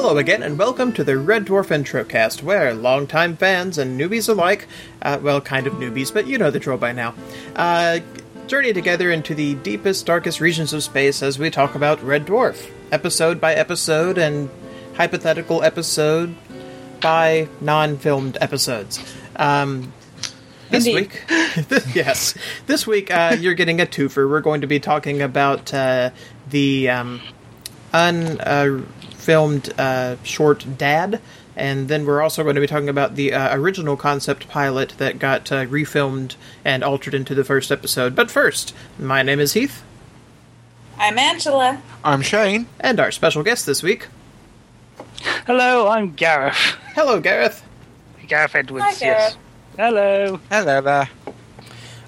Hello again, and welcome to the Red Dwarf Introcast, where longtime fans and newbies alike, uh, well, kind of newbies, but you know the drill by now, uh, journey together into the deepest, darkest regions of space as we talk about Red Dwarf, episode by episode and hypothetical episode by non filmed episodes. Um, this Indeed. week, yes, this week uh, you're getting a twofer. We're going to be talking about uh, the um, unfilmed uh, short Dad, and then we're also going to be talking about the uh, original concept pilot that got uh, refilmed and altered into the first episode. But first, my name is Heath, I'm Angela. I'm Shane. and our special guest this week. Hello, I'm Gareth. Hello, Gareth. Gareth Edwards, Hi, yes. Gareth. Hello. Hello there.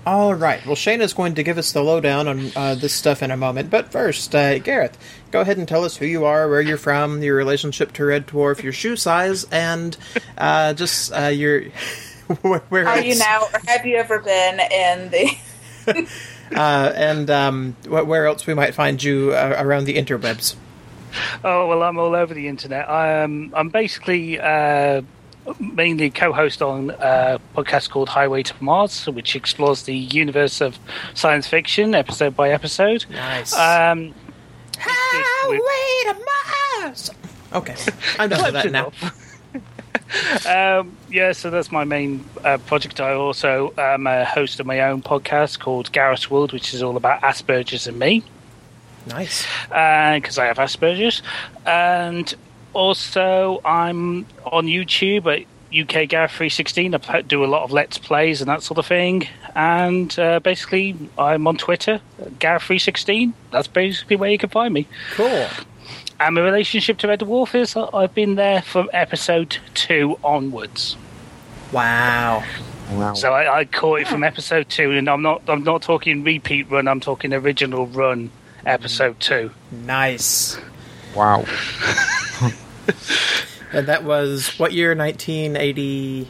All right. Well, Shane is going to give us the lowdown on uh, this stuff in a moment. But first, uh, Gareth, go ahead and tell us who you are, where you're from, your relationship to Red Dwarf, your shoe size, and uh, just uh, your where, where Are you now, or have you ever been in the? uh, and um, wh- where else we might find you uh, around the interwebs. Oh, well, I'm all over the internet. I'm, I'm basically uh, mainly co-host on a podcast called Highway to Mars, which explores the universe of science fiction, episode by episode. Nice. Um, Highway to Mars. Okay, I'm done with that now. um, yeah, so that's my main uh, project. I also am a host of my own podcast called Gareth's World, which is all about Asperger's and me. Nice. because I have Asperger's, and also I'm on YouTube at UK Gareth 316. I do a lot of Let's Plays and that sort of thing, and uh, basically I'm on Twitter, Gareth 316. That's basically where you can find me. Cool. And my relationship to Red Dwarf is uh, I've been there from episode two onwards. Wow. Wow. So I, I caught it from episode two, and I'm not I'm not talking repeat run. I'm talking original run, episode two. Nice. wow. And that was what year? 1980.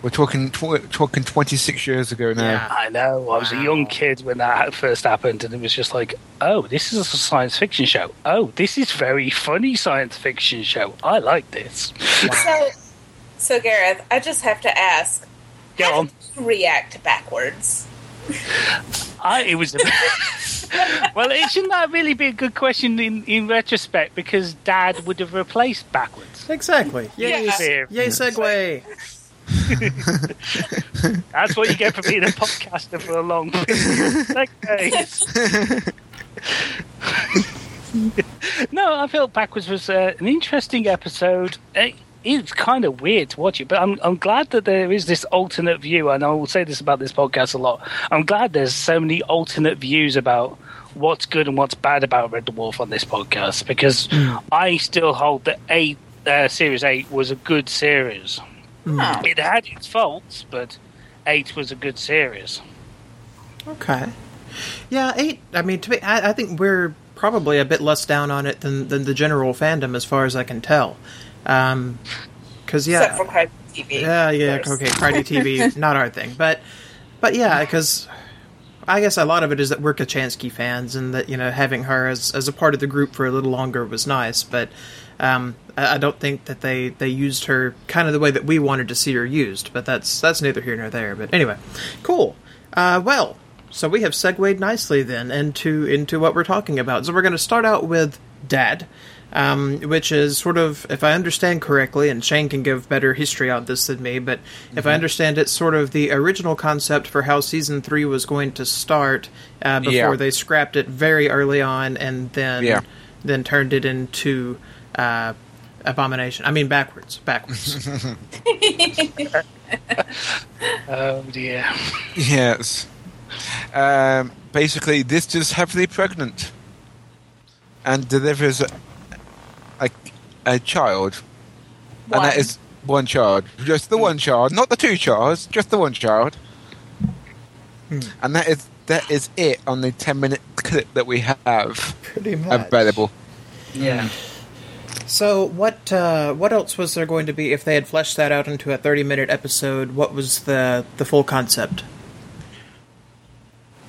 We're talking tw- talking 26 years ago now. Yeah. I know. I was a young kid when that first happened, and it was just like, oh, this is a science fiction show. Oh, this is very funny science fiction show. I like this. So, so Gareth, I just have to ask. Go how on. did you react backwards? I, it was. well, it shouldn't that really be a good question in, in retrospect because Dad would have replaced backwards. Exactly. Yay, Yeah. s- yay segue. That's what you get for being a podcaster for a long period. Okay. no, I felt backwards was uh, an interesting episode. It, it's kind of weird to watch it, but I'm I'm glad that there is this alternate view, and I will say this about this podcast a lot. I'm glad there's so many alternate views about what's good and what's bad about Red Dwarf on this podcast because hmm. I still hold that eight uh, series eight was a good series. Huh. It had its faults, but eight was a good series. Okay. Yeah, eight. I mean, to me, I, I think we're probably a bit less down on it than, than the general fandom, as far as I can tell. Um 'cause yeah, Except for Krytie TV. yeah, yeah. Okay, Krytie TV, not our thing, but but yeah, because I guess a lot of it is that we're Kochanski fans, and that you know having her as as a part of the group for a little longer was nice, but. Um, I, I don't think that they, they used her kind of the way that we wanted to see her used, but that's that's neither here nor there. But anyway, cool. Uh, well, so we have segued nicely then into into what we're talking about. So we're going to start out with Dad, um, which is sort of, if I understand correctly, and Shane can give better history on this than me, but if I understand it, sort of the original concept for how season three was going to start uh, before Yeah. they scrapped it very early on, and then Yeah. then turned it into uh, abomination. I mean backwards, backwards. Oh dear. Yes. Um, basically, this is heavily pregnant and delivers a, a, a child. And that is One. is child. Just the one child. Not the two childs, just the one child. And that is that is it on the 10 minute clip that we have Pretty much. available. Yeah. So what uh, what else was there going to be if they had fleshed that out into a thirty minute episode? What was the the full concept,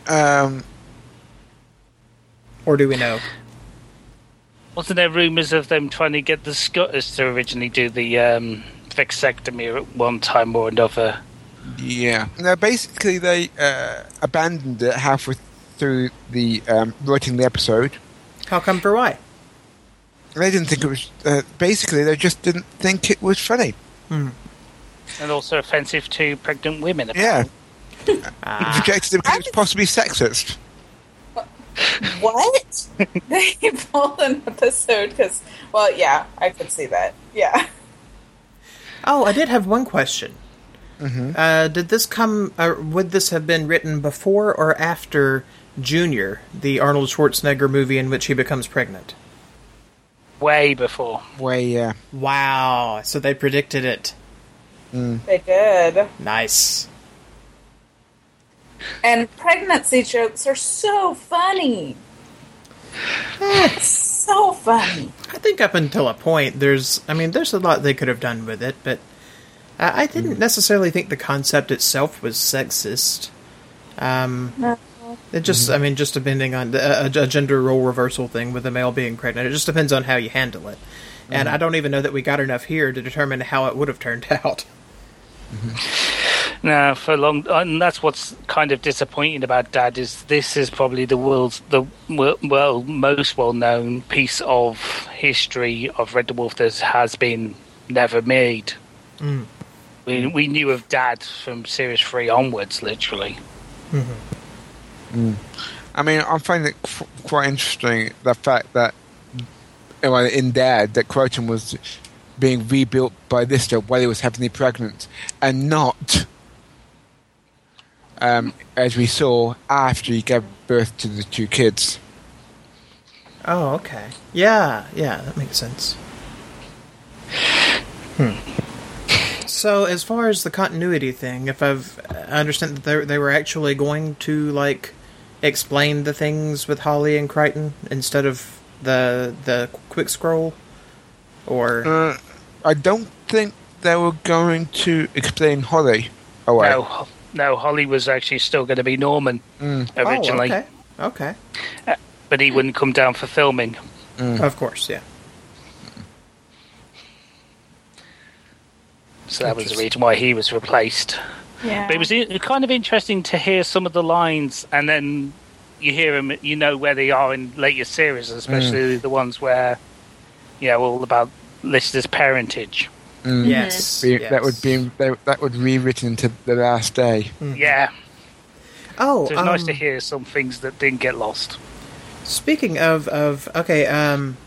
Um, or do we know? Wasn't there rumours of them trying to get the Skutters to originally do the um, vasectomy at one time or another? Yeah. No, basically they uh, abandoned it halfway through the um, writing the episode. How come for why? They didn't think it was. Uh, basically, they just didn't think it was funny. And also offensive to pregnant women. Yeah, Ah, rejected it because it was possibly sexist. What? they pulled an episode because, well, yeah, I could see that. Yeah. Oh, I did have one question. Uh, did this come? Uh, would this have been written before or after Junior, the Arnold Schwarzenegger movie in which he becomes pregnant? Way before. Way, yeah. Wow! So they predicted it. They did. Nice. And pregnancy jokes are so funny. so funny. I think up until a point, there's. I mean, there's a lot they could have done with it, but I I didn't mm. necessarily think the concept itself was sexist. Um, No. it just, mm-hmm. I mean, just depending on the, a, a gender role reversal thing with a male being pregnant, it just depends on how you handle it. And mm-hmm. I don't even know that we got enough here to determine how it would have turned out. Mm-hmm. No, for long, and that's what's kind of disappointing about Dad is this is probably the world's the well, well most well known piece of history of Red Dwarf that has been never made. Mm. We we knew of Dad from series three onwards, literally. Mm-hmm. Mm. I mean, I find it qu- quite interesting the fact that well, in Dad that Kryten was being rebuilt by Lister while he was heavily pregnant, and not, um, as we saw, after he gave birth to the two kids. Oh, okay. Yeah, yeah, that makes sense. Hmm. So, as far as the continuity thing, if I've I understand that they, they were actually going to like explain the things with Holly and Kryten instead of the the quick scroll, or Uh, I don't think they were going to explain Holly away. No, no, Holly was actually still going to be Norman mm. oh, originally, Oh, okay, okay, uh, but he wouldn't come down for filming. Mm. of course, yeah. So that was the reason why he was replaced. Yeah. But it was kind of interesting to hear some of the lines, and then you hear them. You know where they are in later series, especially mm. the ones where, you know, all about Lister's parentage. Yes, Be- yes. That would be that, that would rewritten to the last day. Yeah, Oh, so it's nice um, to hear some things that didn't get lost. Speaking of of okay, um,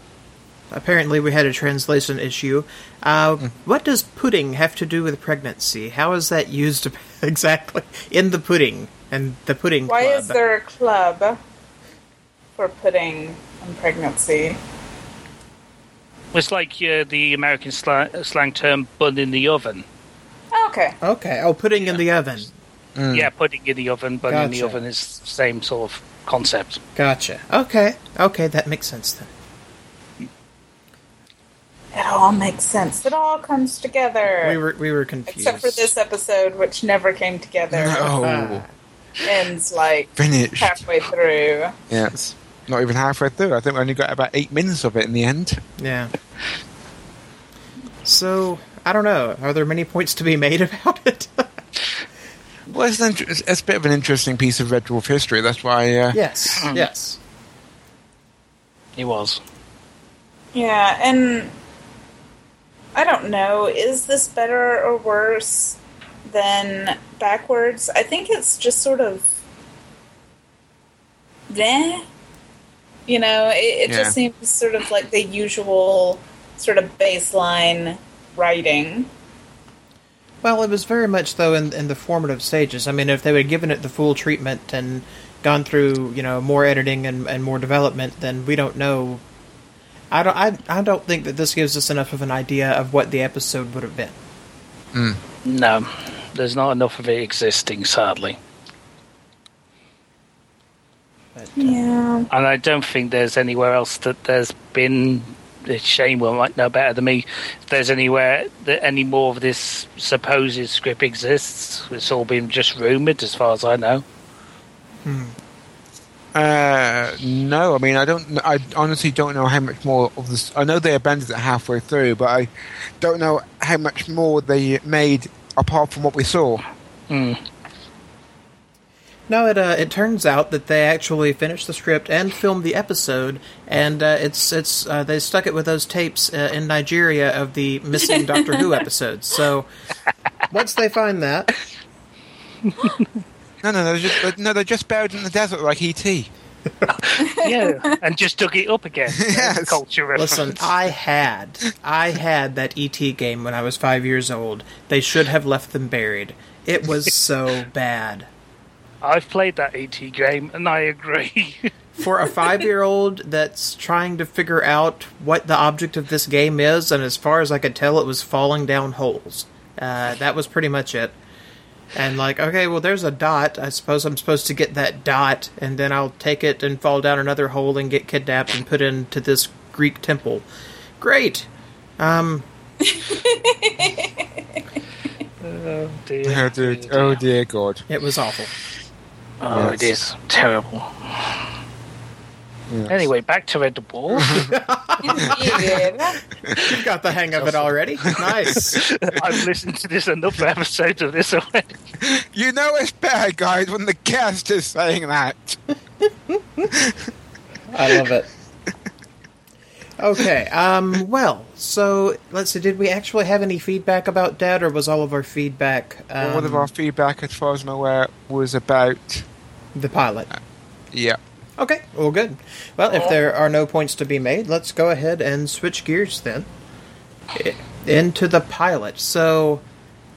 apparently we had a translation issue. Uh, What does pudding have to do with pregnancy? How is that used exactly in the pudding and the pudding Why club? is there a club for pudding and pregnancy? It's like uh, the American slang, slang term "bun in the oven." Okay. Okay. Oh, pudding in the oven. Yeah, pudding in the oven, bun in the oven is the same sort of concept. Gotcha. Okay. Okay, that makes sense then. It all makes sense. It all comes together. We were we were confused. Except for this episode, which never came together. No, Ends like finished. halfway through. Yes, not even halfway through. I think we only got about eight minutes of it in the end. Yeah. So I don't know. Are there many points to be made about it? Well, it's, an inter- it's it's a bit of an interesting piece of Red Dwarf history. That's why. Uh, yes. Yes. He was. Yeah, and I don't know. Is this better or worse than backwards? I think it's just sort of. Nah. You know, it, it Yeah. just seems sort of like the usual sort of baseline writing. Well, it was very much though in in the formative stages. I mean, if they would have given it the full treatment and gone through, you know, more editing and, and more development, then we don't know. I don't. I, I don't think that this gives us enough of an idea of what the episode would have been. Hmm. No, there's not enough of it existing, sadly. But, Yeah. And I don't think there's anywhere else that there's been. Shane will might know better than me. If there's anywhere that any more of this supposed script exists, it's all been just rumored, as far as I know. Hmm. Uh, no, I mean I don't. I honestly don't know how much more of this. I know they abandoned it halfway through, but I don't know how much more they made apart from what we saw. Hmm. No, it uh, it turns out that they actually finished the script and filmed the episode, and uh, it's it's uh, they stuck it with those tapes uh, in Nigeria of the missing Doctor Who episodes. So once they find that, No, no, they're just no, they're just buried in the desert like E ET. yeah, and just dug it up again. Yes. Culture reference. listen, I had I had that ET game when I was five years old. They should have left them buried. It was so bad. I've played that ET game, and I agree. for a five year old that's trying to figure out what the object of this game is, and as far as I could tell, it was falling down holes. Uh, that was pretty much it. And like, okay, well, there's a dot. I suppose I'm supposed to get that dot, and then I'll take it and fall down another hole and get kidnapped and put into this Greek temple. Great. Um, oh dear. Oh dear, oh dear God. it was awful. Oh, it is terrible. Anyway, back to Red Ball. Indeed. You've got the hang of it already. Nice. I've listened to this enough episodes of this already. You know it's bad, guys, when the guest is saying that. I love it. Okay. Um. Well, so let's see. Did we actually have any feedback about that, or was all of our feedback um, One of our feedback, as far as I'm aware, was about the pilot? yeah. Okay. Well, good. Well, if there are no points to be made, let's go ahead and switch gears then into the pilot. So,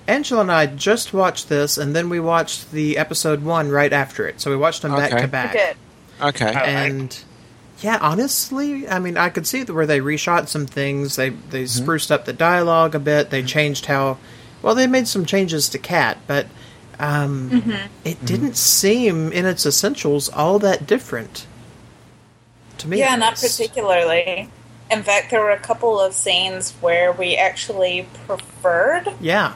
Angela and I just watched this, and then we watched the episode one right after it. So we watched them back to back. Good. Okay. And yeah, honestly, I mean, I could see where they reshot some things. They they mm-hmm. spruced up the dialogue a bit. They mm-hmm. changed how well they made some changes to Cat, but um, it didn't seem in its essentials all that different to me. Yeah, not particularly. In fact, there were a couple of scenes where we actually preferred. Yeah.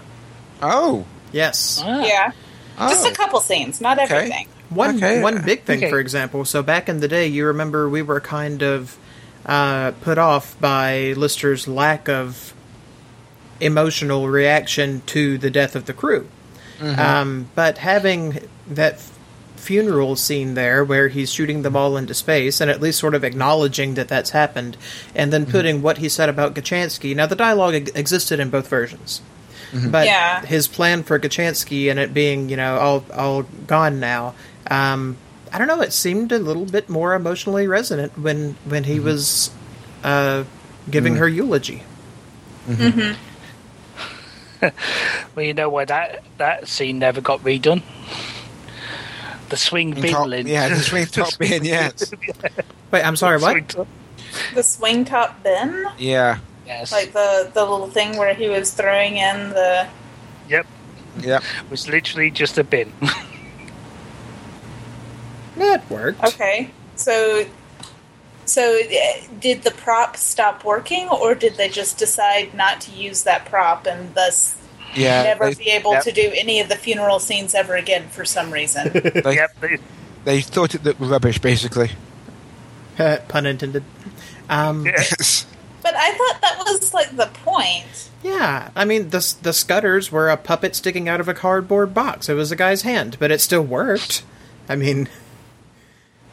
Oh. Yes. Ah. Yeah. Just Oh. a couple scenes, not Okay. everything. One Okay. one big thing, Okay. for example. So back in the day, you remember we were kind of uh, put off by Lister's lack of emotional reaction to the death of the crew. Mm-hmm. Um, but having that funeral scene there, where he's shooting them mm-hmm. all into space, and at least sort of acknowledging that that's happened, and then mm-hmm. putting what he said about Kochanski. Now the dialogue ex- existed in both versions. But Yeah. his plan for Kochanski and it being, you know, all all gone now. Um, I don't know. It seemed a little bit more emotionally resonant when when he was uh, giving her eulogy. Well, you know why that that scene never got redone. The swing bin Top, lid. yeah, the swing top bin, yes. Wait, I'm sorry. What? The swing top bin, Yeah. Yes. like the the little thing where he was throwing in the. yep. Yep. It was literally just a bin. That worked. Okay, so. So, uh, did the prop stop working, or did they just decide not to use that prop and thus Yeah. never they, be able yep. to do any of the funeral scenes ever again for some reason? they, yep. They, they thought it looked rubbish, basically. Pun intended. Um. Yes. but I thought that was like the point. Yeah, I mean the the skutters were a puppet sticking out of a cardboard box. It was a guy's hand, but it still worked. I mean,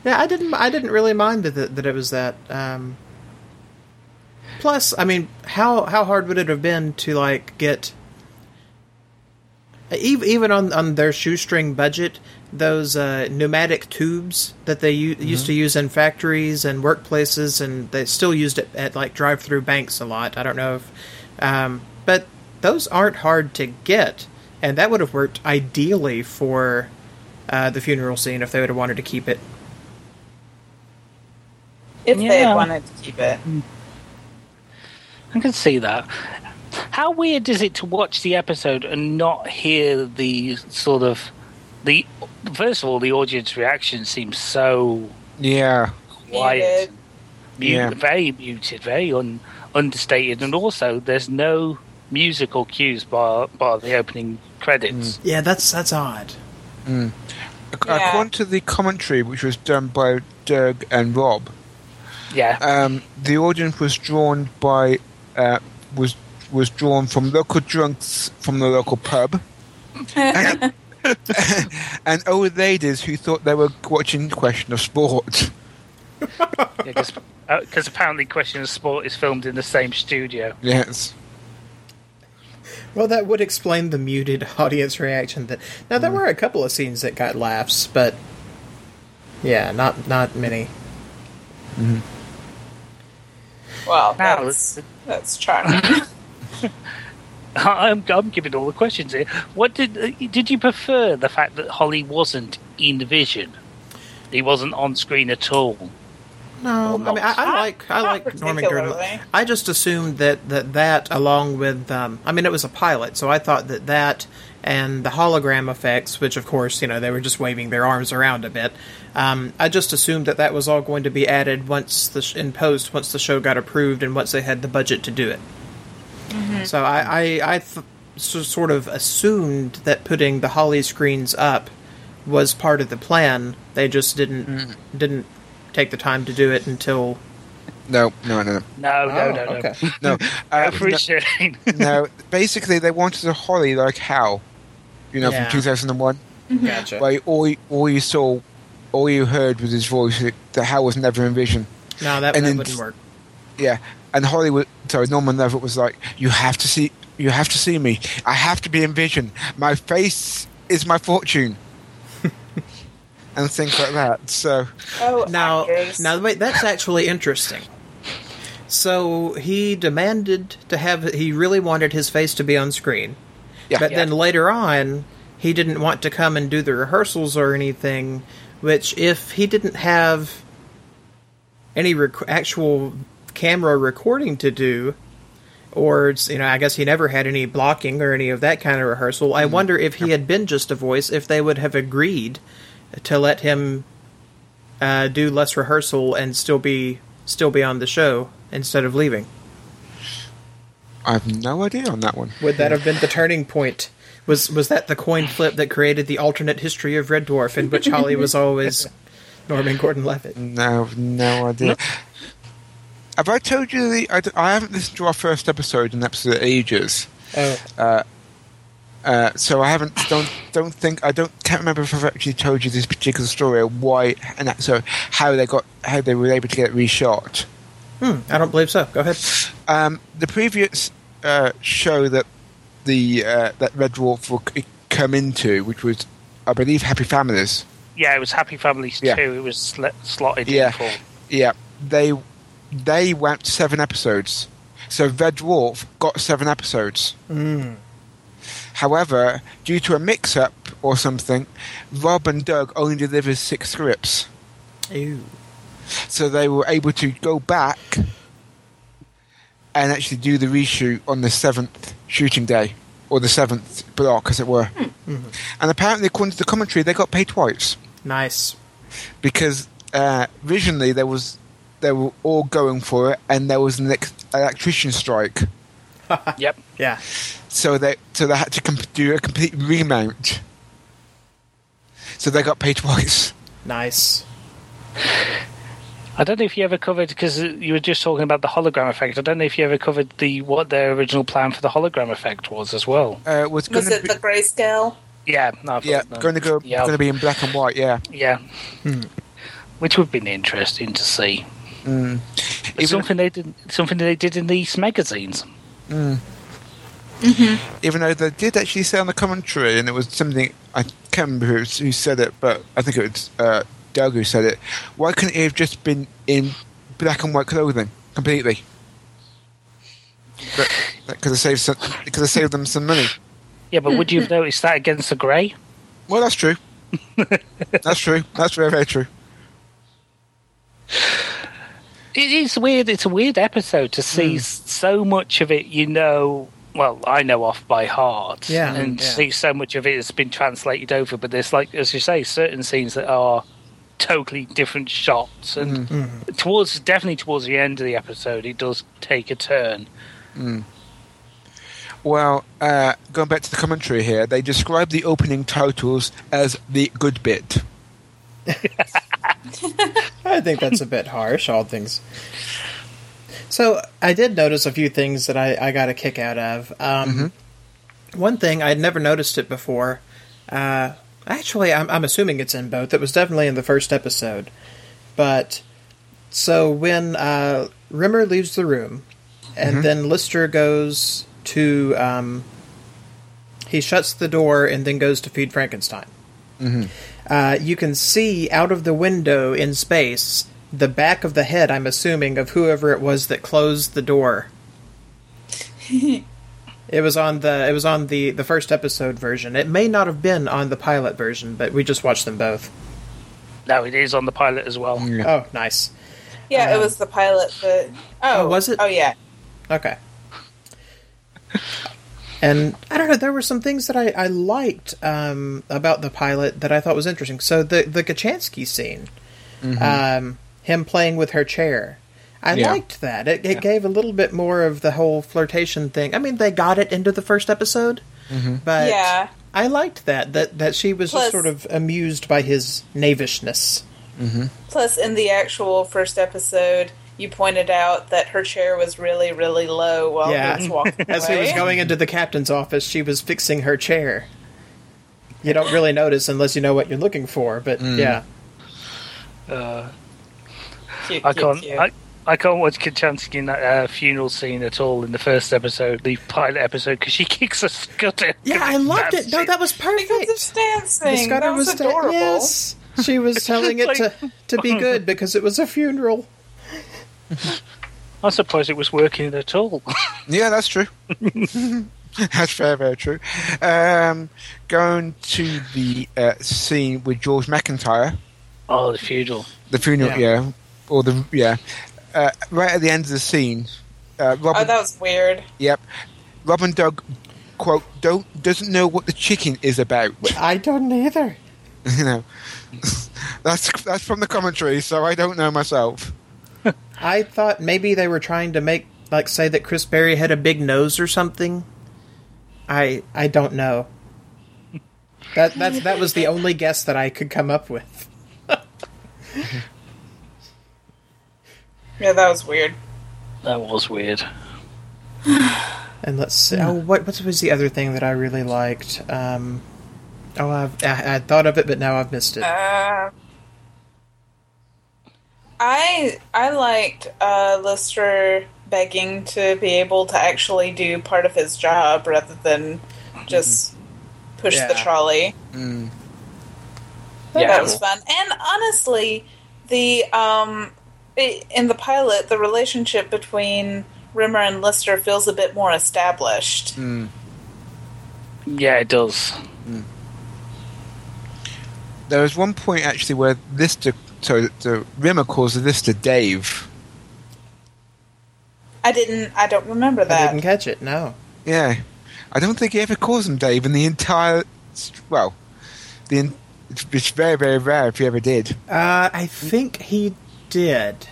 yeah, I didn't I didn't really mind that that it was that. Um, plus, I mean, how how hard would it have been to like get even even on on their shoestring budget those uh, pneumatic tubes that they u- used to use in factories and workplaces, and they still used it at like drive-through banks a lot. I don't know if, um, but those aren't hard to get, and that would have worked ideally for uh, the funeral scene if they would have wanted to keep it. If they had wanted to keep it. Hmm. I can see that. How weird is it to watch the episode and not hear the sort of the first of all the audience reaction seems so Yeah. quiet, Muted. mu- Yeah. very muted, very un, understated, and also there's no musical cues by by the opening credits. Hmm. Yeah, that's that's odd. Hmm. Yeah. according to the commentary, which was done by Doug and Rob, Yeah. um, the audience was drawn by uh, was was drawn from local drunks from the local pub, and, and old ladies who thought they were watching Question of Sport. Because uh, apparently Question of Sport is filmed in the same studio. Yes. Well, that would explain the muted audience reaction. That now Mm. there were a couple of scenes that got laughs, but yeah, not not many. Well, Now, that's, that's charming. I'm, I'm giving all the questions here. What did uh, did you prefer the fact that Holly wasn't in Vision? He wasn't on screen at all. No, I mean I, I like I not like Norman Girdle. I just assumed that that that along with um, I mean it was a pilot, so I thought that that and the hologram effects, which of course you know they were just waving their arms around a bit. Um, I just assumed that that was all going to be added once the sh- in post once the show got approved and once they had the budget to do it. So I I, I th- so, sort of assumed that putting the Holly screens up was part of the plan. They just didn't didn't take the time to do it until No, no, no, no. No, no, Oh, no, no. okay. No, uh, Go for it, Shane. no, no. Basically, they wanted a Holly like Hal, you know, Yeah. from 2001. Gotcha. Where all you, all you saw, all you heard was his voice. That Hal was never in Vision. No, that, And that then- wouldn't work. Yeah, and Hollywood. Sorry, Norman Lovett was like, "You have to see, you have to see me. I have to be in Vision. My face is my fortune." and things like that. So, oh, Now, actors. now wait, that's actually interesting. So he demanded to have. He really wanted his face to be on screen, yeah, but Yeah. then later on, he didn't want to come and do the rehearsals or anything. Which, if he didn't have any rec- actual camera recording to do, or you know, I guess he never had any blocking or any of that kind of rehearsal. I wonder if he had been just a voice, if they would have agreed to let him uh, do less rehearsal and still be still be on the show instead of leaving. I have no idea on that one. Would that have been the turning point? Was was that the coin flip that created the alternate history of Red Dwarf, in which Holly was always Norman Gordon Lovett? No, no idea. Have I told you the? I, d- I haven't listened to our first episode in episode ages. Oh, Uh, so I haven't don't don't think I don't can't remember if I've actually told you this particular story or why and that, so how they got how they were able to get it reshot. hmm, I don't believe so. Go ahead. Um, the previous uh, show that the uh, that Red Dwarf will c- come into, which was I believe Happy Families. Yeah, it was Happy Families Yeah. 2. It was sl- slotted Yeah. in for. Yeah, they they went seven episodes. So Red Dwarf got seven episodes. However, due to a mix-up or something, Rob and Doug only delivered six scripts. Ew. so they were able to go back and actually do the reshoot on the seventh shooting day or the seventh block, as it were. And apparently, according to the commentary, they got paid twice Nice. because uh, originally there was they were all going for it, and there was an electrician strike, Yep. Yeah. so they so they had to com- do a complete remount. So they got paid twice. Nice. I don't know if you ever covered because you were just talking about the hologram effect. I don't know if you ever covered the what their original plan for the hologram effect was as well. Uh, it was going was to it be the grayscale? Yeah, no, yeah, no. going to go Yeah, going to be in black and white. Yeah. yeah, which would have been interesting to see. Mm. It's Even- something they did, something they did in these magazines. even though they did actually say on the commentary, and it was something I can't remember who, who said it, but I think it was uh, Doug who said it. Why couldn't he have just been in black and white clothing completely? That, that could have saved some, it could have saved them some money. Yeah, but would you have noticed that against the grey? Well, that's true. that's true. That's very very true. It is weird. It's a weird episode to see hmm. s so much of it. You know, well, I know off by heart, Yeah, and yeah. see so much of it has been translated over. But there's like, as you say, certain scenes that are totally different shots, and towards definitely towards the end of the episode, it does take a turn. Well, uh, going back to the commentary here, they describe the opening titles as the good bit. I think that's a bit harsh, all things. So I did notice a few things that I, I got a kick out of. Um, One thing I'd never noticed it before. Uh, actually, I'm, I'm assuming it's in both. It was definitely in the first episode, but so when uh, Rimmer leaves the room, and then Lister goes to um, he shuts the door and then goes to feed Frankenstein. Uh, you can see out of the window in space the back of the head. I'm assuming of whoever it was that closed the door. it was on the it was on the the first episode version. It may not have been on the pilot version, but we just watched them both. No, it is on the pilot as well. Oh, nice. Yeah, it Um, was the pilot that. Oh, Oh, was it? Oh, yeah. Okay. And I don't know, there were some things that I, I liked um, about the pilot that I thought was interesting. So the the Kochanski scene, um, him playing with her chair, I Yeah. liked that. It, it gave a little bit more of the whole flirtation thing. I mean, they got it into the first episode, but Yeah. I liked that that that she was Plus- just sort of amused by his knavishness. Plus, in the actual first episode, you pointed out that her chair was really, really low while Yeah. he was walking As he was going into the captain's office, she was fixing her chair. You don't really notice unless you know what you're looking for, but yeah. Uh, Cute, I cute, can't. cute. I, I can't watch Kochanski in that uh, funeral scene at all in the first episode, the pilot episode, because she kicks a skutter. Yeah, I loved it. No, that was because perfect. it's dancing. The Skutter that was, was da- adorable. yes. She was telling it Like- to, to be good because it was a funeral. I suppose it was working at all. Yeah, that's true. that's very, very true. Um, going to the uh, scene with George McIntyre, oh, the funeral. the funeral, Yeah. yeah, or the yeah, uh, right at the end of the scene. Uh, Robin, Oh, that was weird. yep, Robin Doug quote don't doesn't know what the chicken is about. I don't either. you know, that's that's from the commentary, so I don't know myself. I thought maybe they were trying to make like say that Chris Barrie had a big nose or something. I I don't know. That that's that was the only guess that I could come up with. Yeah, that was weird. That was weird. And let's see. Oh, what what was the other thing that I really liked? Um, oh, I've, I I thought of it, but now I've missed it. Uh, I I liked uh, Lister begging to be able to actually do part of his job rather than just push the trolley. Mm. Yeah. that was fun. And honestly, the um, i in the pilot, the relationship between Rimmer and Lister feels a bit more established. Mm. Yeah, it does. There was one point actually where Lister, so the Rimmer calls Lister Dave. I didn't. I don't remember that. I didn't catch it. No. Yeah, I don't think he ever calls him Dave in the entire. Well, the in- it's, it's very very rare if he ever did. Uh, I think he did.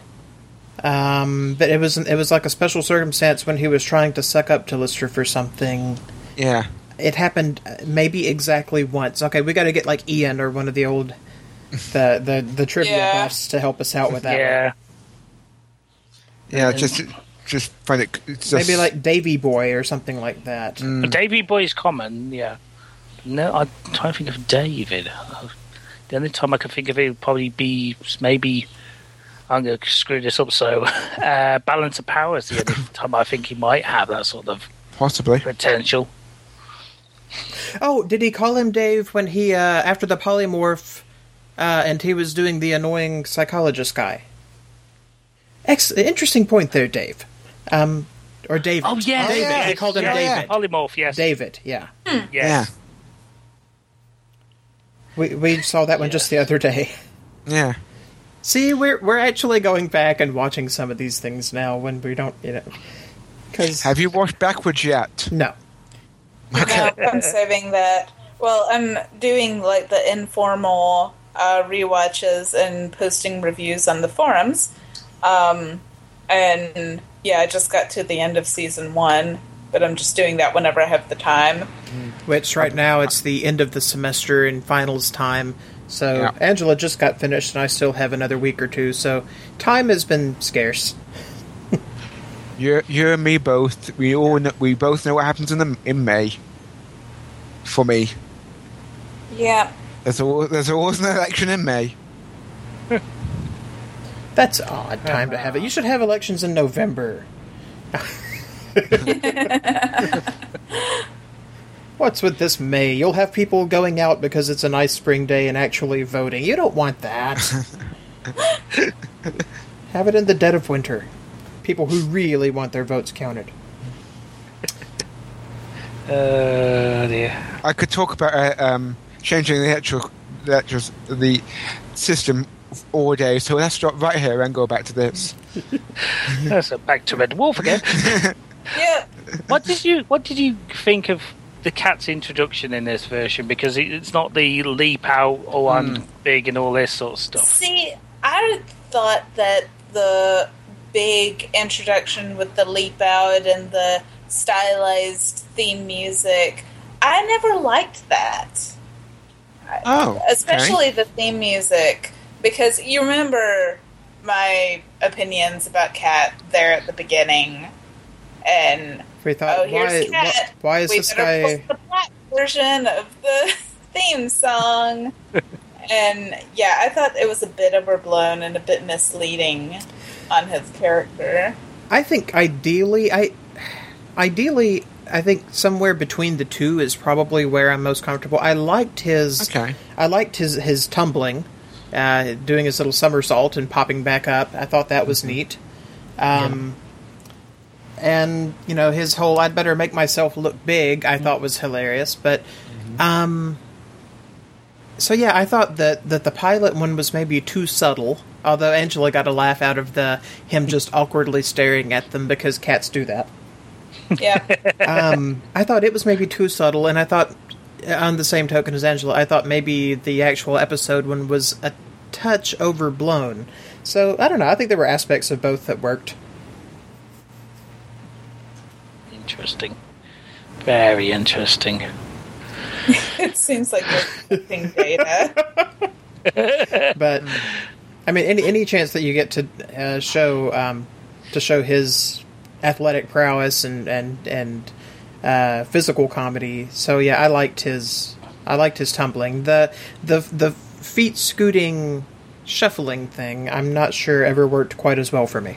Um, but it was it was like a special circumstance when he was trying to suck up to Lister for something. Yeah, It happened uh, maybe exactly once. Okay, we got to get like Ian or one of the old the the the trivia Yeah. buffs to help us out with that. one. yeah. yeah. And- just just find it. It's just, Maybe like Davy Boy or something like that. Mm. Davy Boy is common, yeah. No, I'm trying to think of David. The only time I can think of it would probably be maybe. I'm going to screw this up. So, uh, balance of power is the only time I think he might have that sort of possibly. potential. Oh, did he call him Dave when he uh, after the polymorph, uh, and he was doing the annoying psychologist guy? Ex- interesting point there, Dave. Um, or David. Oh yeah, David. yeah. He called him yeah, David. Polymorph, yes, David. Yeah. yes. Yeah, We we saw that one just the other day. yeah. See, we're we're actually going back and watching some of these things now when we don't, you know, because Have you watched backwards yet? no. No, I'm saving that. Well, I'm doing like the informal uh, rewatches and posting reviews on the forums. Um, and yeah, I just got to the end of season one, but I'm just doing that whenever I have the time. Which right now it's the end of the semester and finals time. So Yeah. Angela just got finished, and I still have another week or two. So time has been scarce. You, you and me both. We all know, we both know what happens in the, in May. For me, Yeah. there's always, there's always an election in May. That's odd time to have it. You should have elections in November. What's with this May? You'll have people going out because it's a nice spring day and actually voting. You don't want that. have it in the dead of winter. People who really want their votes counted. Uh, dear. I could talk about uh, um, changing the electrical, electric, the system all day. So let's stop right here and go back to this. So back to Red Wolf again. Yeah. what did you What did you think of the cat's introduction in this version? Because it's not the leap out, oh, I'm hmm. big, and all this sort of stuff. See, I thought that the big introduction with the leap out and the stylized theme music, I never liked that. Oh, okay. Especially the theme music, because you remember my opinions about Cat there at the beginning, and We thought, oh, here's why, Cat. why, why is we this better guy? post the black version of the theme song. and yeah, I thought it was a bit overblown and a bit misleading on his character. I think ideally, I ideally, I think somewhere between the two is probably where I'm most comfortable. I liked his. Okay. I liked his his tumbling, uh, doing his little somersault and popping back up. I thought that was neat. Um, And you know his whole "I'd better make myself look big" I thought was hilarious. But, um, so yeah, I thought that that the pilot one was maybe too subtle. Although Angela got a laugh out of the him just awkwardly staring at them because cats do that Yeah. um, I thought it was maybe too subtle, and I thought, on the same token as Angela, I thought maybe the actual episode one was a touch overblown. So I don't know. I think there were aspects of both that worked. Interesting. Very interesting. it seems like they're collecting data. But I mean, any any chance that you get to uh, show um, to show his athletic prowess and and and uh, physical comedy. So yeah, I liked his I liked his tumbling. The the the feet scooting shuffling thing. I'm not sure ever worked quite as well for me.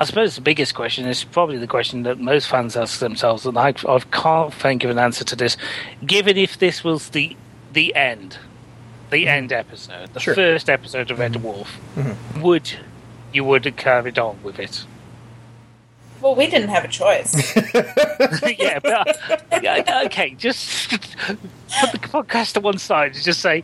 I suppose the biggest question is probably the question that most fans ask themselves, and I, I can't think of an answer to this. Given if this was the the end, the mm-hmm. end episode, the Sure. first episode of Red mm-hmm. Wolf, mm-hmm. would you would have carried on with it? Well, we didn't have a choice. yeah, but yeah, okay, just put the podcast to one side and just say,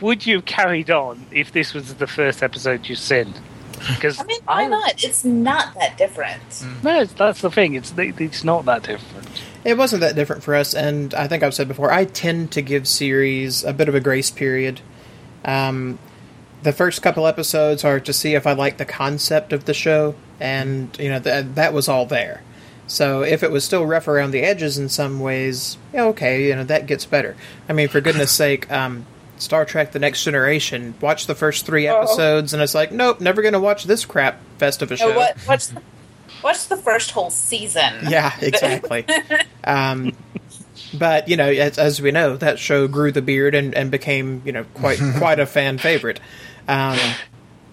would you have carried on if this was the first episode you've seen? Because I mean, why not? It's not that different. No, it's- that's the thing. It's it's not that different. It wasn't that different for us, and I think I've said before, I tend to give series a bit of a grace period. Um, the first couple episodes are to see if I like the concept of the show, and you know th- that was all there. So if it was still rough around the edges in some ways, yeah, okay, you know that gets better. I mean, for goodness sake, um, Star Trek: The Next Generation. Watch the first three episodes, and it's like, nope, never going to watch this crap fest of a show. No, what? What's the, what's the first whole season? Yeah, exactly. um, but you know, as, as we know, that show grew the beard and, and became you know quite quite a fan favorite. Um,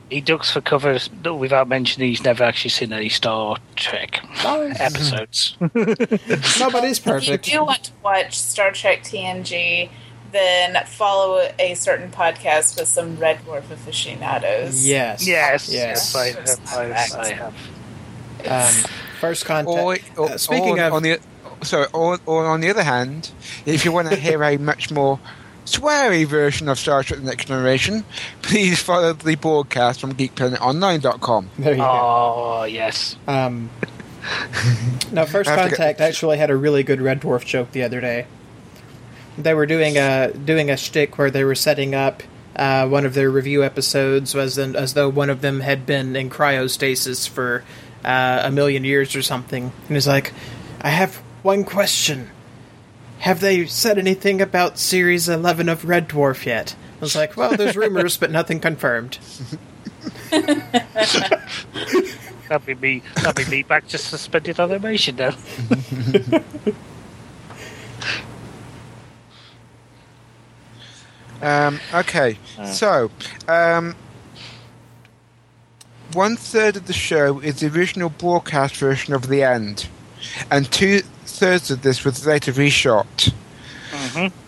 He ducks for cover without mentioning he's never actually seen any Star Trek episodes. nobody's If you perfect. do want to watch Star Trek TNG, then follow a certain podcast with some Red Dwarf aficionados. Yes. yes, Yes. yes, I have. I, I have. Um, first contact. Or, or, uh, speaking or of, on the sorry, or, or on the other hand, if you want to hear a much more sweary version of Star Trek: The Next Generation, please follow the broadcast from GeekPlanetOnline.com. there you go. Oh yes. Um, no, First I get- Contact actually had a really good Red Dwarf joke the other day. They were doing a doing a shtick where they were setting up uh, one of their review episodes as in, as though one of them had been in cryostasis for uh, a million years or something. And he's like, I have one question. Have they said anything about Series 11 of Red Dwarf yet? I was like, well, there's rumors, but nothing confirmed. That'd be me. That'd be me back to suspended animation then. Um, okay, so um, one third of the show is the original broadcast version of the end, and two thirds of this was later reshot.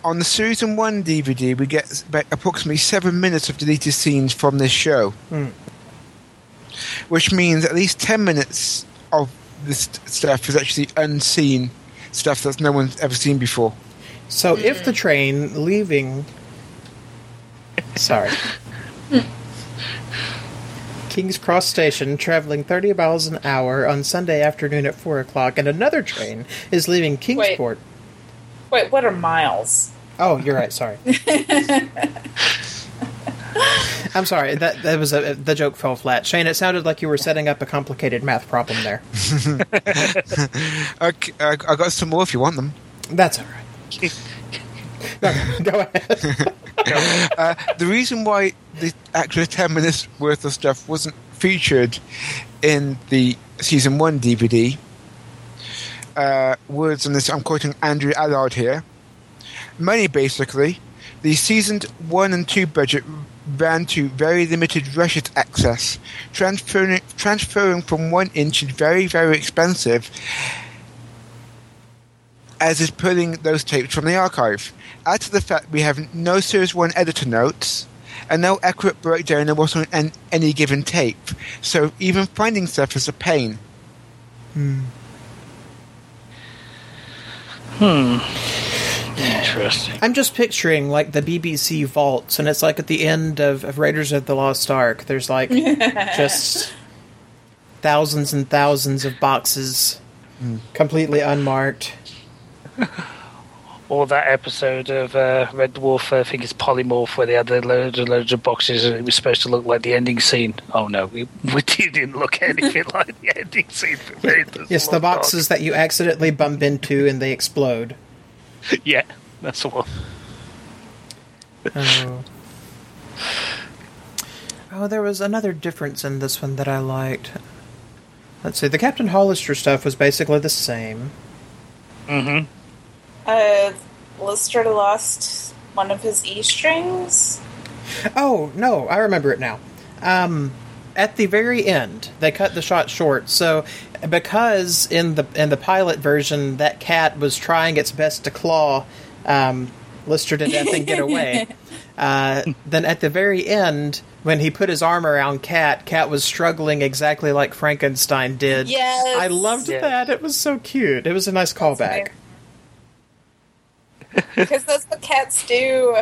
On the season one DVD, we get about approximately seven minutes of deleted scenes from this show, which means at least ten minutes of this stuff is actually unseen stuff that no one's ever seen before. So if the train leaving. Sorry. King's Cross Station traveling 30 miles an hour on Sunday afternoon at 4 o'clock, and another train is leaving Kingsport. Wait, Wait what are miles? Oh, you're right. Sorry. I'm sorry. That that was a, the joke fell flat. Shane, it sounded like you were setting up a complicated math problem there. Okay, I, I got some more if you want them. That's all right. Okay, Go ahead. Uh, the reason why the actual 10 minutes worth of stuff wasn't featured in the season 1 DVD uh, words on this, I'm quoting Andrew Ellard here. Money, basically. The season 1 and 2 budget ran to very limited Russian access. Transferring, transferring from 1 inch is very, very expensive, as is pulling those tapes from the archive. Add to the fact we have no Series 1 editor notes and no accurate breakdown of what's on an, any given tape, so even finding stuff is a pain. Hmm. Hmm. Interesting. I'm just picturing like the BBC vaults, and it's like at the end of, of Raiders of the Lost Ark. There's like just thousands and thousands of boxes, completely unmarked. Or that episode of uh, Red Dwarf, I think it's Polymorph, where they had the loads and loads of boxes and it was supposed to look like the ending scene. Oh no, we, we didn't look anything like the ending scene. For Raiders of Yes, the Lost Ark. boxes that you accidentally bump into and they explode. Yeah, that's the one. Oh. Oh, there was another difference in this one that I liked. Let's see, the Captain Hollister stuff was basically the same. Mm-hmm. Uh, Lister lost one of his E strings. Oh, no, I remember it now. Um, at the very end, they cut the shot short. So, because in the in the pilot version, that cat was trying its best to claw um, Lister to death and get away. Uh, then at the very end, when he put his arm around Cat, Cat was struggling exactly like Frankenstein did. Yes. I loved Yeah. that. It was so cute. It was a nice callback. Because that's what cats do.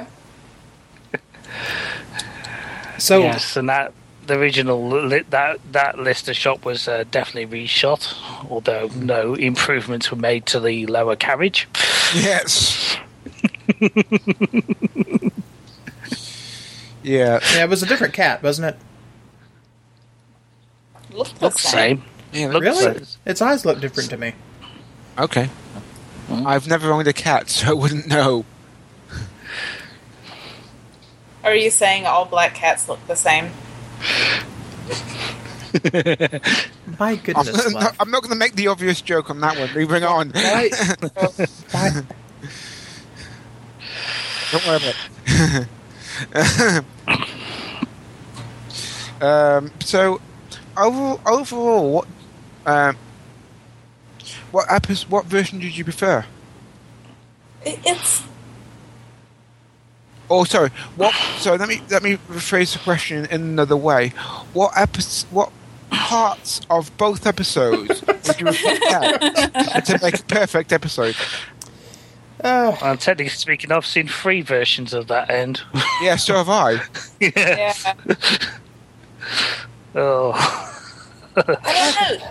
So, Yes, and that the original li- that that Lister shot was uh, definitely reshot, although no improvements were made to the lower carriage. Yes. yeah. yeah, it was a different cat, wasn't it? Look the Looks the same. same. Yeah, Look- Really? so- Its eyes look different to me. Okay. I've never owned a cat, so I wouldn't know. Are you saying all black cats look the same? My I'm goodness, not, I'm not going to make the obvious joke on that one. Moving on. Why? Why? Don't worry about it. um, so, overall, overall what um, what episode, what version did you prefer? It's Oh, sorry. What? So let me let me rephrase the question in another way. What episode? What parts of both episodes would you repeat to make a perfect episode? Uh, Well, technically speaking, I've seen three versions of that end. Yeah, so have I. yeah. oh, I don't know.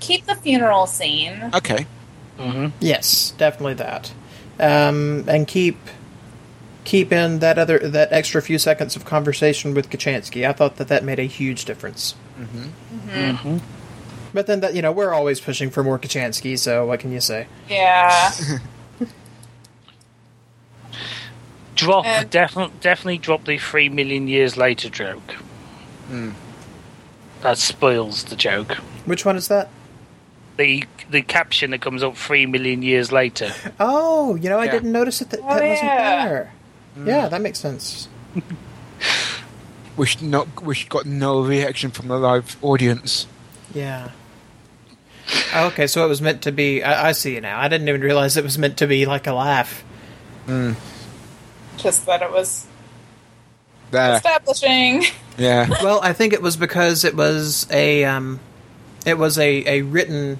Keep the funeral scene. Okay. hmm yes, definitely that. Um, and keep keep in that other that extra few seconds of conversation with Kochanski. I thought that that made a huge difference. hmm But then that you know we're always pushing for more Kochanski, so what can you say? Yeah. Drop And- definitely definitely drop the three million years later joke. That spoils the joke. Which one is that? The the caption that comes up three million years later. Oh, you know I Yeah. didn't notice it that, Oh, that wasn't yeah. there. Hmm. Yeah, that makes sense. Which not which got no reaction from the live audience. Yeah. Oh, okay, so it was meant to be. I, I see it now. I didn't even realize it was meant to be like a laugh. Hmm. Just that it was There. establishing. Yeah. Well, I think it was because it was a um, it was a, a written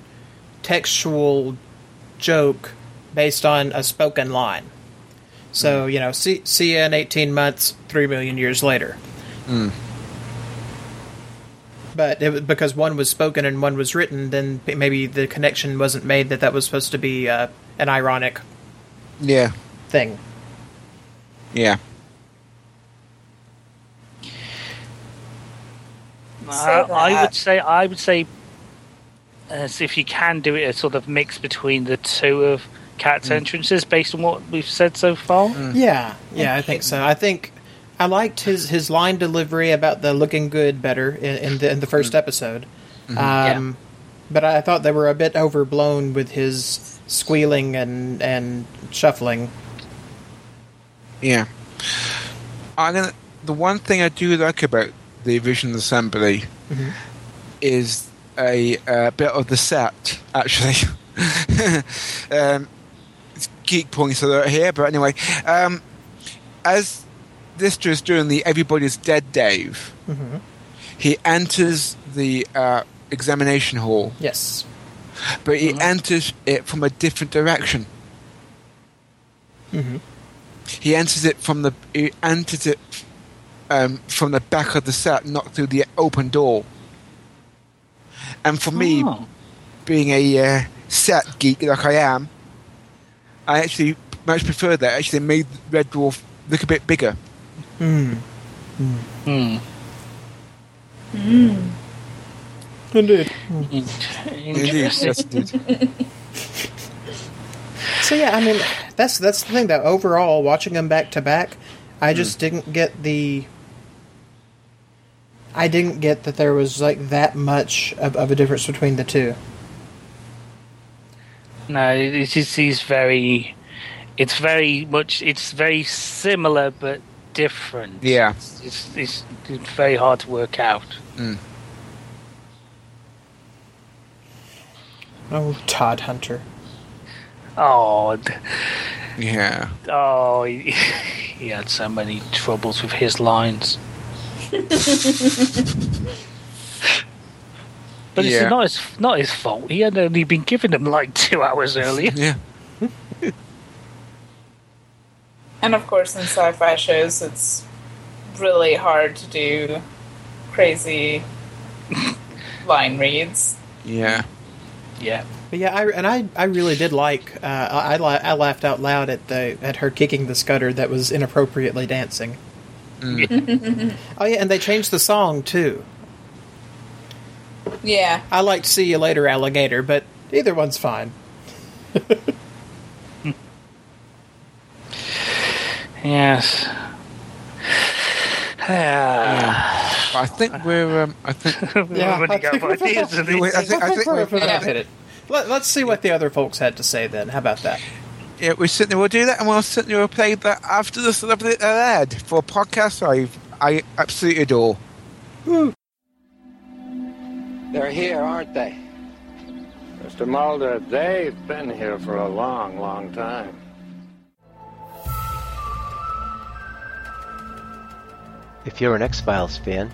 textual joke based on a spoken line. So you know, see see you in eighteen months, three million years later. But it, because one was spoken and one was written, then maybe the connection wasn't made that that was supposed to be uh, an ironic Yeah. thing. Yeah. I, uh, I would say I would say as if you can do it a sort of mix between the two of Cat's mm. entrances based on what we've said so far. Mm. Yeah, yeah, I think so. I think I liked his his line delivery about the looking good better in, in the in the 1st mm. episode. Mm-hmm. Um, But I thought they were a bit overblown with his squealing and and shuffling. Yeah. I'm gonna. The one thing I do like about the Vision Assembly is a uh, bit of the set. Actually, um, it's geek points alert here, but anyway, um, as this is doing the Everybody's Dead Dave, he enters the uh, examination hall, Yes. but he enters it from a different direction. He enters it from the he enters it um, from the back of the set, not through the open door. And for me, Oh. being a uh, set geek like I am, I actually much prefer that. Actually, made Red Dwarf look a bit bigger. Hmm. Hmm. Indeed. Indeed, yes, it did. So yeah, I mean, that's that's the thing. That overall, watching them back to back, I just didn't get the. I didn't get that there was like that much of, of a difference between the two. No, it's just he's very. It's very much. It's very similar but different. Yeah. It's, it's, it's very hard to work out. Mm. Oh, Todhunter. Oh, d- Yeah. oh, he, he had so many troubles with his lines. but Yeah. it's not his not his fault. He had only been given them like two hours earlier. Yeah. And of course, in sci fi shows, it's really hard to do crazy line reads. Yeah. Yeah. But yeah, I, and I, I really did like. Uh, I, I I laughed out loud at the at her kicking the skutter that was inappropriately dancing. oh yeah, and they changed the song too. Yeah. I liked "See You Later, Alligator," but either one's fine. Yes. Yeah. I think we're. Um, I think. Yeah, When you I think we're- these and these- Wait, I think- I think we're, we're- we're hit it. Let, let's see what the other folks had to say then. How about that? Yeah, we certainly will do that, and we'll certainly will play that after the celebrity ad for a podcast I I absolutely adore. They're here, aren't they? Mr. Mulder, they've been here for a long, long time. If you're an X Files fan,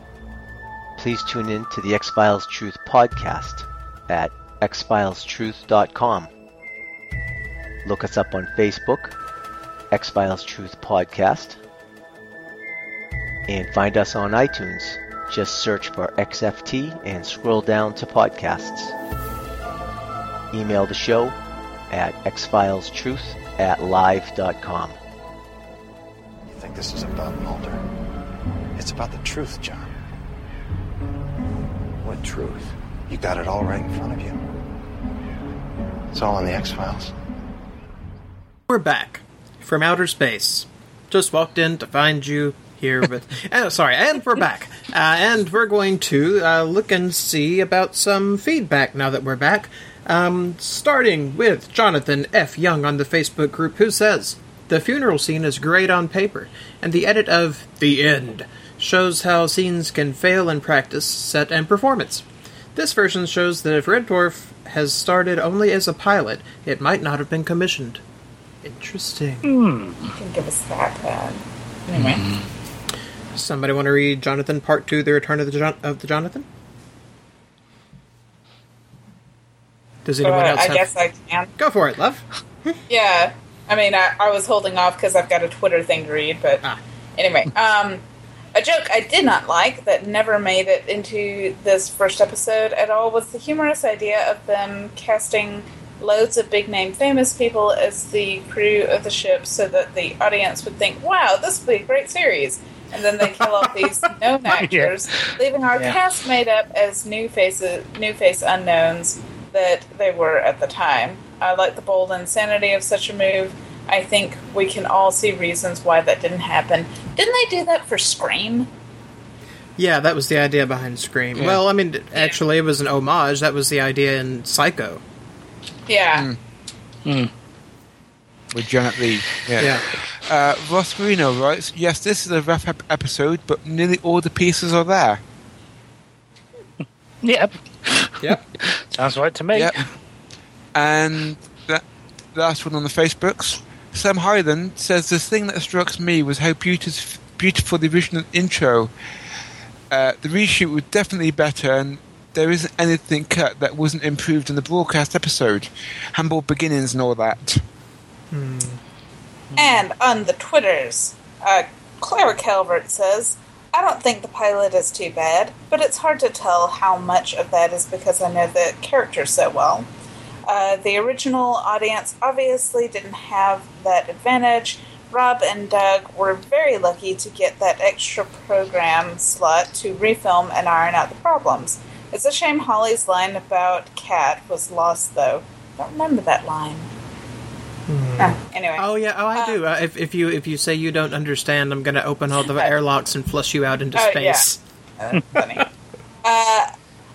please tune in to the X Files Truth podcast at xfilestruth.com. Look us up on Facebook, X Files Truth Podcast, and find us on iTunes. Just search for XFT and scroll down to podcasts. Email the show at xfilestruth at live.com. You think this is about Mulder? It's about the truth, John. What truth? You got it all right in front of you. It's all in the X Files. We're back from outer space. Just walked in to find you here with. uh, sorry, and we're back. Uh, and we're going to uh, look and see about some feedback now that we're back. Um, starting with Jonathan F. Young on the Facebook group, who says The funeral scene is great on paper, and the edit of The End shows how scenes can fail in practice, set, and performance. This version shows that if Red Dwarf has started only as a pilot, it might not have been commissioned. Interesting. You can give us that then. Anyway. Somebody want to read Jonathan Part Two: The Return of the Jon- of the Jonathan? Does anyone Uh, else I have? guess I can. Go for it, love. Yeah. I mean, I, I was holding off because I've got a Twitter thing to read, but Ah. anyway. Um, a joke I did not like that never made it into this first episode at all was the humorous idea of them casting loads of big name famous people as the crew of the ship so that the audience would think, wow, this would be a great series. And then they kill off these known oh, actors, leaving our Yeah. cast made up as new faces, new face unknowns that they were at the time. I like the bold insanity of such a move. I think we can all see reasons why that didn't happen. Didn't they do that for Scream? Yeah, that was the idea behind Scream. Yeah. Well, I mean, actually, it was an homage. That was the idea in Psycho. Yeah. with Janet Leigh. Yeah. Yeah. Uh, Ross Marino writes, "Yes, this is a rough ep- episode, but nearly all the pieces are there." Yep. Yep. Sounds right to me. Yep. And that last one on the Facebooks, Sam Hyland says the thing that struck me was how beautiful, beautiful the original intro. Uh, the reshoot was definitely better, and there isn't anything cut that wasn't improved in the broadcast episode. Humble beginnings and all that. And on the Twitters, uh, Clara Calvert says, I don't think the pilot is too bad, but it's hard to tell how much of that is because I know the characters so well. Uh, the original audience obviously didn't have that advantage. Rob and Doug were very lucky to get that extra program slot to refilm and iron out the problems. It's a shame Holly's line about Cat was lost, though. I don't remember that line. Ah, anyway. Oh yeah. Oh, I do. Uh, if, if you if you say you don't understand, I'm going to open all the airlocks and flush you out into Oh, yeah. space. Uh, funny. uh,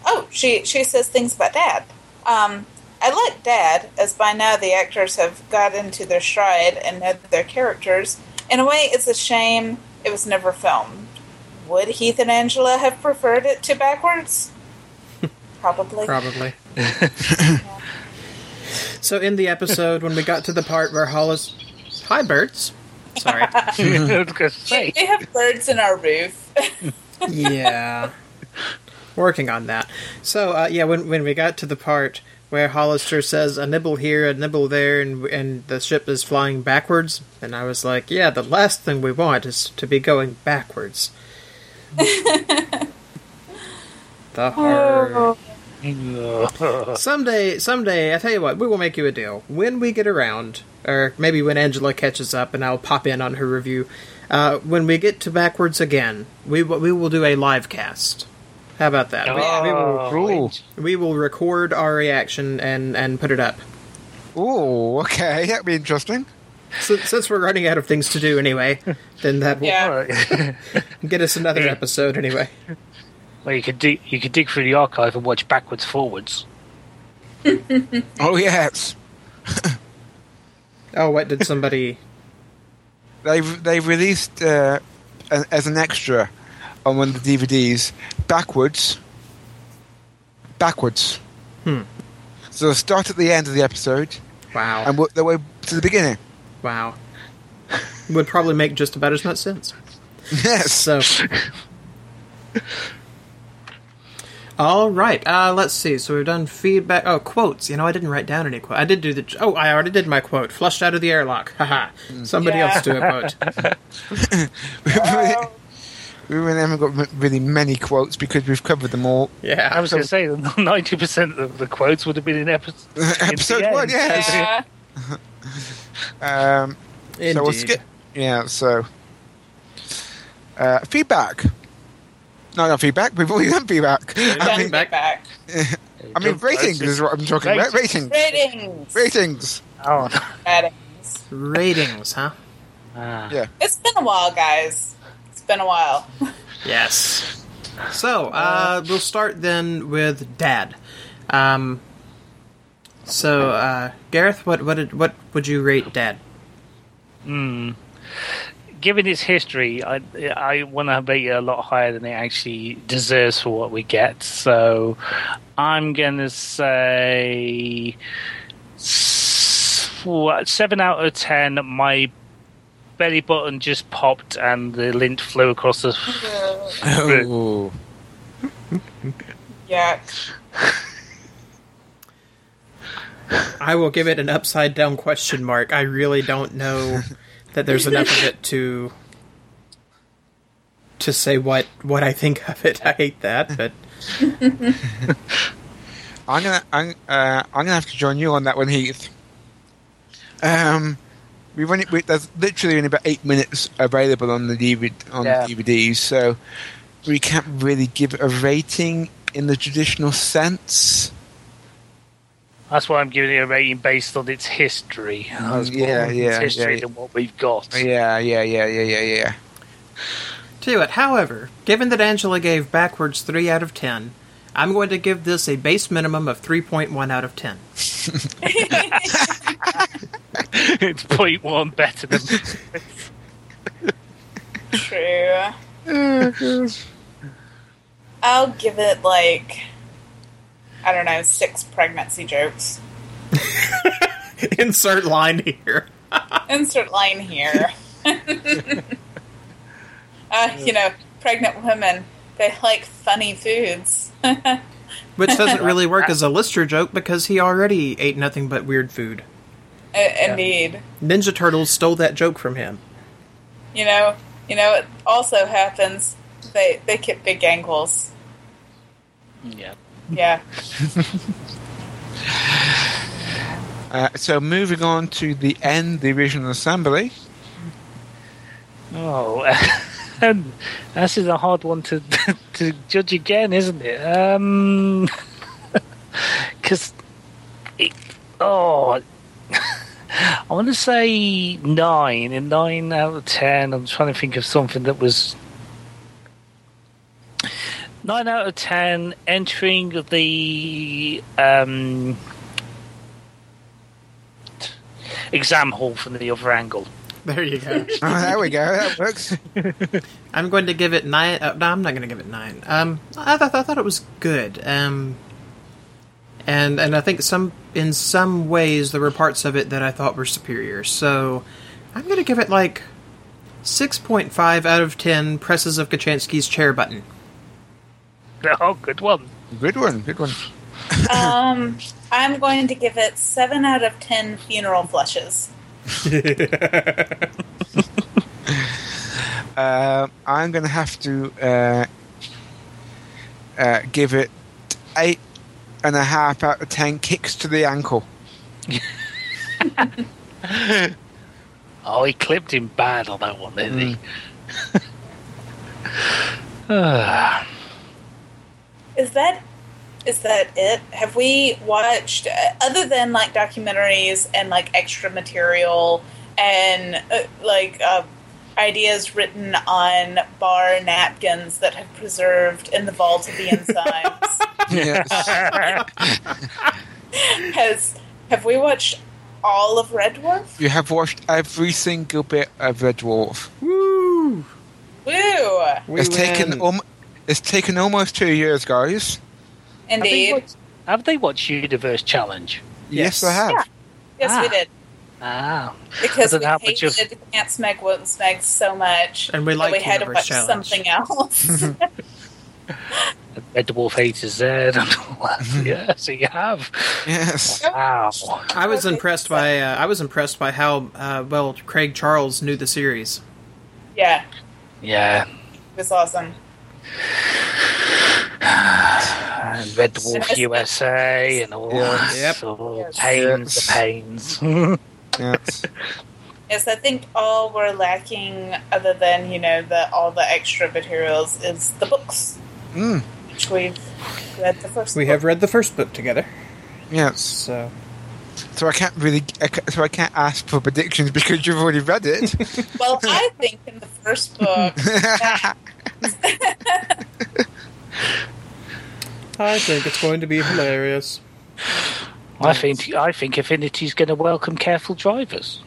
oh, she she says things about Dad. Um, I like Dad, as by now the actors have got into their stride and know their characters. In a way, it's a shame it was never filmed. Would Heath and Angela have preferred it to backwards? Probably. Probably. so in the episode, when we got to the part where Hollis, hi birds. Sorry. I was going to say. We have birds in our roof. yeah. Working on that. So, uh, yeah, when when we got to the part where Hollister says a nibble here, a nibble there, and and the ship is flying backwards, and I was like, yeah, the last thing we want is to be going backwards. the horror. Someday, someday, I tell you what, we will make you a deal. When we get around, or maybe when Angela catches up, and I'll pop in on her review. Uh, when we get to backwards again, we w- we will do a live cast. How about that? We, we will Oh, Cool. we will record our reaction and and put it up. Oh, okay, that'd be interesting. So, since we're running out of things to do anyway, then that will Yeah. Alright. get us another episode anyway. Well, you could dig, you could dig through the archive and watch backwards, forwards. Oh yes, Oh, what did somebody? they've they've released uh, an, as an extra on one of the DVDs backwards, backwards. Hmm. So start at the end of the episode Wow, and work their way to the beginning. wow, would probably make just about as much sense. Yes. So, all right. Uh, let's see. So we've done feedback. Oh, quotes. You know, I didn't write down any quote. I did do the. Oh, I already did my quote. Flushed out of the airlock. Haha. Somebody Yeah. else do a quote. Oh, we haven't got really many quotes because we've covered them all. Yeah. I was going to say that ninety percent of the quotes would have been in episode Episode one, yes. yeah. Um, so we'll skip. Yeah. So uh, feedback. No, not feedback. We've already done feedback. I Done mean, back. back. I mean, ratings is what I'm talking about. Ratings. Ratings. Ratings. Oh, Ratings. Ratings, huh? ah. Yeah. It's been a while, guys. It's been a while. Yes. So, uh, we'll start then with Dad. Um, so, uh, Gareth, what what did, what would you rate Dad? Hmm. Given its history, I I want to rate it a lot higher than it actually deserves for what we get. So, I'm gonna say what, seven out of ten. My belly button just popped and the lint flew across the. Oh. yeah. I will give it an upside down question mark. I really don't know that there's enough of it to to say what what I think of it. I hate that, but I'm gonna I'm, uh, I'm gonna have to join you on that one, Heath. Um, we've only we, there's literally only about eight minutes available on the DVD on Yeah. DVDs, so we can't really give it a rating in the traditional sense. That's why I'm giving it a rating based on its history. Mm, it's more yeah, its yeah, history yeah. than what we've got. Yeah, yeah, yeah, yeah, yeah, yeah. tell you what. However, given that Angela gave backwards three out of ten, I'm going to give this a base minimum of three point one out of ten. it's point one better than True. I'll give it like I don't know, six pregnancy jokes. Insert line here. Insert line here. uh, you know, pregnant women, they like funny foods. Which doesn't really work as a Lister joke because he already ate nothing but weird food. I- Indeed. Ninja Turtles stole that joke from him. You know, you know, it also happens. They they get big ankles. yeah. Yeah. Uh, so moving on to the end, the original assembly. Oh, and this is a hard one to to judge again, isn't it? Um, because oh, I want to say nine and nine out of ten. I'm trying to think of something that was nine out of ten entering the um, exam hall from the other angle. There you go. Oh, there we go. That works. I'm going to give it nine. Uh, no, I'm not going to give it nine. Um, I, th- I thought it was good. Um, and and I think some in some ways there were parts of it that I thought were superior. So I'm going to give it like six point five out of ten presses of Kochanski's chair button. Oh, good one. Good one. Good one. Um, I'm going to give it seven out of ten funeral flushes. Uh, I'm going to have to uh, uh, give it eight and a half out of ten kicks to the ankle. Oh, he clipped him bad on that one, didn't he? Is that is that it? Have we watched other than like documentaries and like extra material and uh, like uh, ideas written on bar napkins that have preserved in the vault of the enzymes? Has have we watched all of Red Dwarf? you have watched every single bit of Red Dwarf. Woo! Woo! We it's taken um, it's taken almost two years, guys. have, they Indeed. watched, have they watched Universe Challenge? Yes, Yes. I have. Yeah. Yes, we Ah. did. Ah, Because we have much of- hated Can't Smeg Won't Smeg so much And we that liked we had to watch Challenge. something else. Red Dwarf A to Z and all that. yeah, so you have. Yes. Wow. I was impressed by uh, I was impressed by how uh, well Craig Charles knew the series. yeah, Yeah. it was awesome. And Red Dwarf USA and all that. Yep. So Yes. pains, Yes. the pains. Yes. Yes, I think all we're lacking, other than you know the all the extra materials, is the books, Mm. which we've read the first. We book. have read the first book together, Yes. so So I can't really. I ca- So I can't ask for predictions because you've already read it. Well, I think in the first book, I think it's going to be hilarious. I think I think Infinity's going to welcome careful drivers.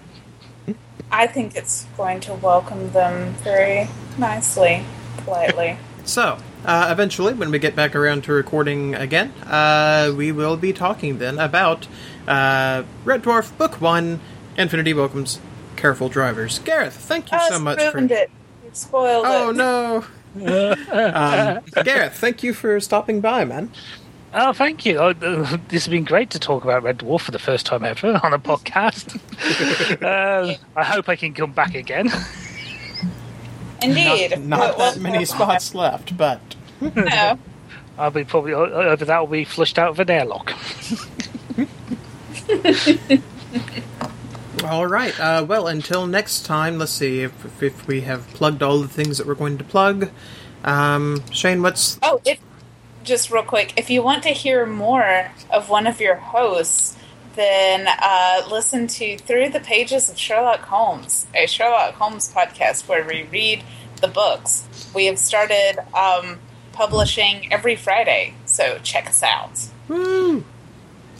I think it's going to welcome them very nicely, politely. So, uh, eventually, when we get back around to recording again, uh, we will be talking then about uh, Red Dwarf Book One: Infinity Welcomes Careful Drivers. Gareth, thank you oh, so much ruined for. it. You spoiled Oh it. no. um, Gareth, thank you for stopping by, man. Oh, thank you. Oh, uh, this has been great to talk about Red Dwarf for the first time ever on a podcast. uh, I hope I can come back again. Indeed. Not, not Well, well, that many spots left, but no. I'll be probably uh, either that will be flushed out of an airlock. All right. Uh, well, until next time, let's see if, if we have plugged all the things that we're going to plug. Um, Shane, what's Oh, if just real quick, if you want to hear more of one of your hosts, then uh, listen to Through the Pages of Sherlock Holmes, a Sherlock Holmes podcast where we read the books. We have started um, publishing every Friday, so check us out. Woo!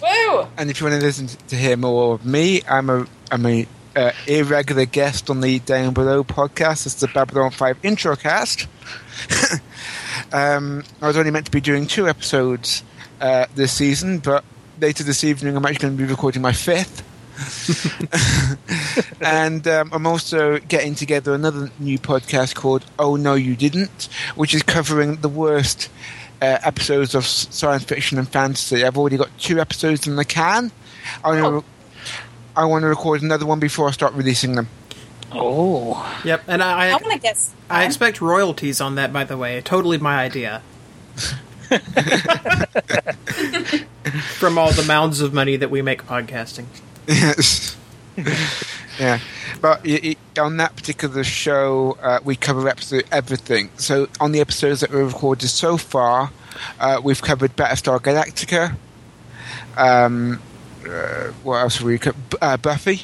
Woo! and if you want to listen to hear more of me, I'm a I'm a uh, irregular guest on the Down Below podcast. It's the Babylon Five intro cast. um, I was only meant to be doing two episodes uh, this season, but later this evening I'm actually going to be recording my fifth. and um, I'm also getting together another new podcast called Oh No You Didn't, which is covering the worst uh, episodes of science fiction and fantasy. I've already got two episodes in the can. I to, Oh. I want to record another one before I start releasing them. Oh, Yep, and I I want to guess. I expect royalties on that. By the way, totally my idea. From all the mounds of money that we make podcasting. Yes. yeah, but y- y- on that particular show, uh, we cover absolutely everything. So on the episodes that we've recorded so far, uh, we've covered Battlestar Galactica. Um, uh, what else have we covered? Uh, Buffy.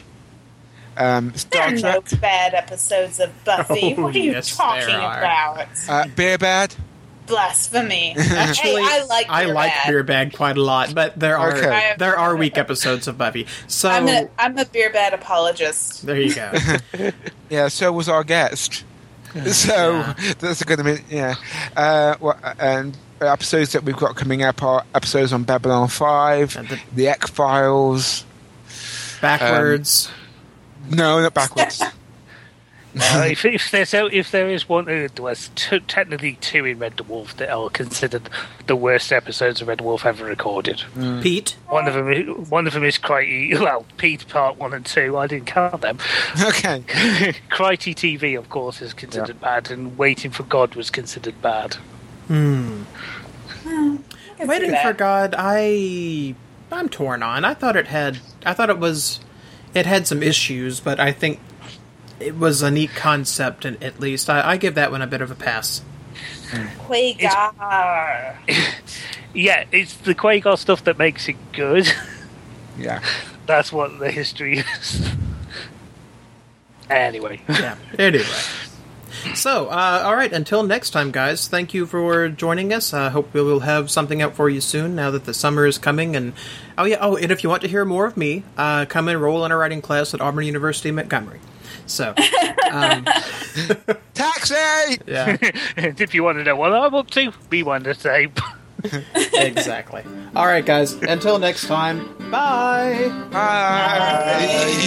Um, There Star are no bad episodes of Buffy. Oh, what are you yes, talking about? Uh, Beer Bad. Blasphemy. Actually, hey, I like I Beer like Bad. Beer Bag quite a lot, but there are Okay. there are weak episodes of Buffy. So I'm a I'm a beer bad apologist. there you go. Yeah, so was our guest. So that's going to be yeah. Uh, what, and episodes that we've got coming up are episodes on Babylon Five, the- the X Files. Backwards. No, not backwards. Uh, if, if there's if there is one, uh, there's two, technically two in Red Dwarf that are considered the worst episodes of Red Dwarf ever recorded. Pete. One of them, is- one of them is Krytie. Well, Pete Part One and Two. I didn't count them. okay. Krytie TV, of course, is considered bad, and Waiting for God was considered bad. Hmm. I can see Waiting for God. I I'm torn on. I thought it had. I thought it was. It had some issues, but I think it was a neat concept. And at least I, I give that one a bit of a pass. Quagaar. Yeah, it's the Quagaar stuff that makes it good. Yeah. That's what the history is. anyway, yeah. Anyway. So, uh, all right. Until next time, guys. Thank you for joining us. I hope we will have something out for you soon. Now that the summer is coming, and oh yeah. Oh, and if you want to hear more of me, uh, come enroll in a writing class at Auburn University Montgomery. So, um, Taxi. yeah, and if you want to know what I'm up to, be one to say. exactly. All right, guys. Until next time. Bye. Bye.